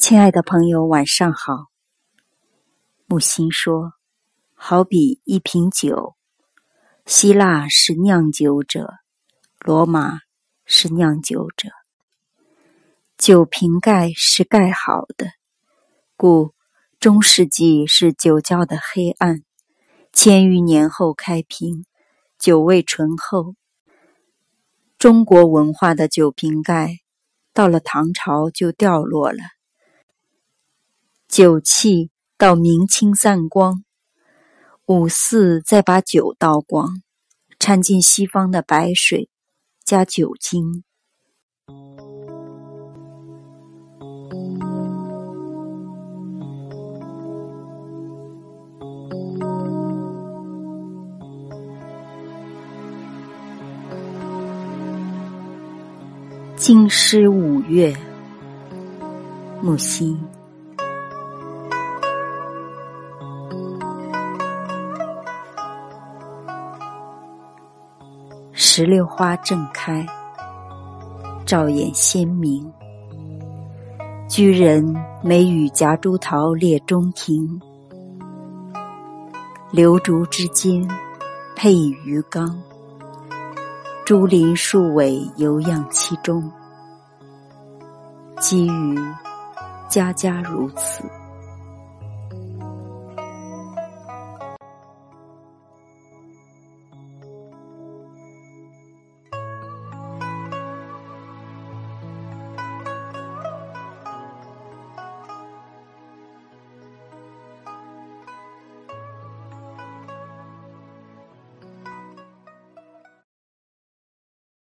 亲爱的朋友，晚上好。木心说：“好比一瓶酒，希腊是酿酒者，罗马是酿酒者。酒瓶盖是盖好的，故中世纪是酒窖的黑暗。千余年后开瓶，酒味醇厚。中国文化的酒瓶盖，到了唐朝就掉落了。”酒气到明清散光，五四再把酒倒光，掺进西方的白水，加酒精。京师五月，木心。石榴花正开，照眼鲜明。居人每与夹竹桃列中庭，流竹之间配鱼缸。竹林树尾游漾其中，机遇家家如此。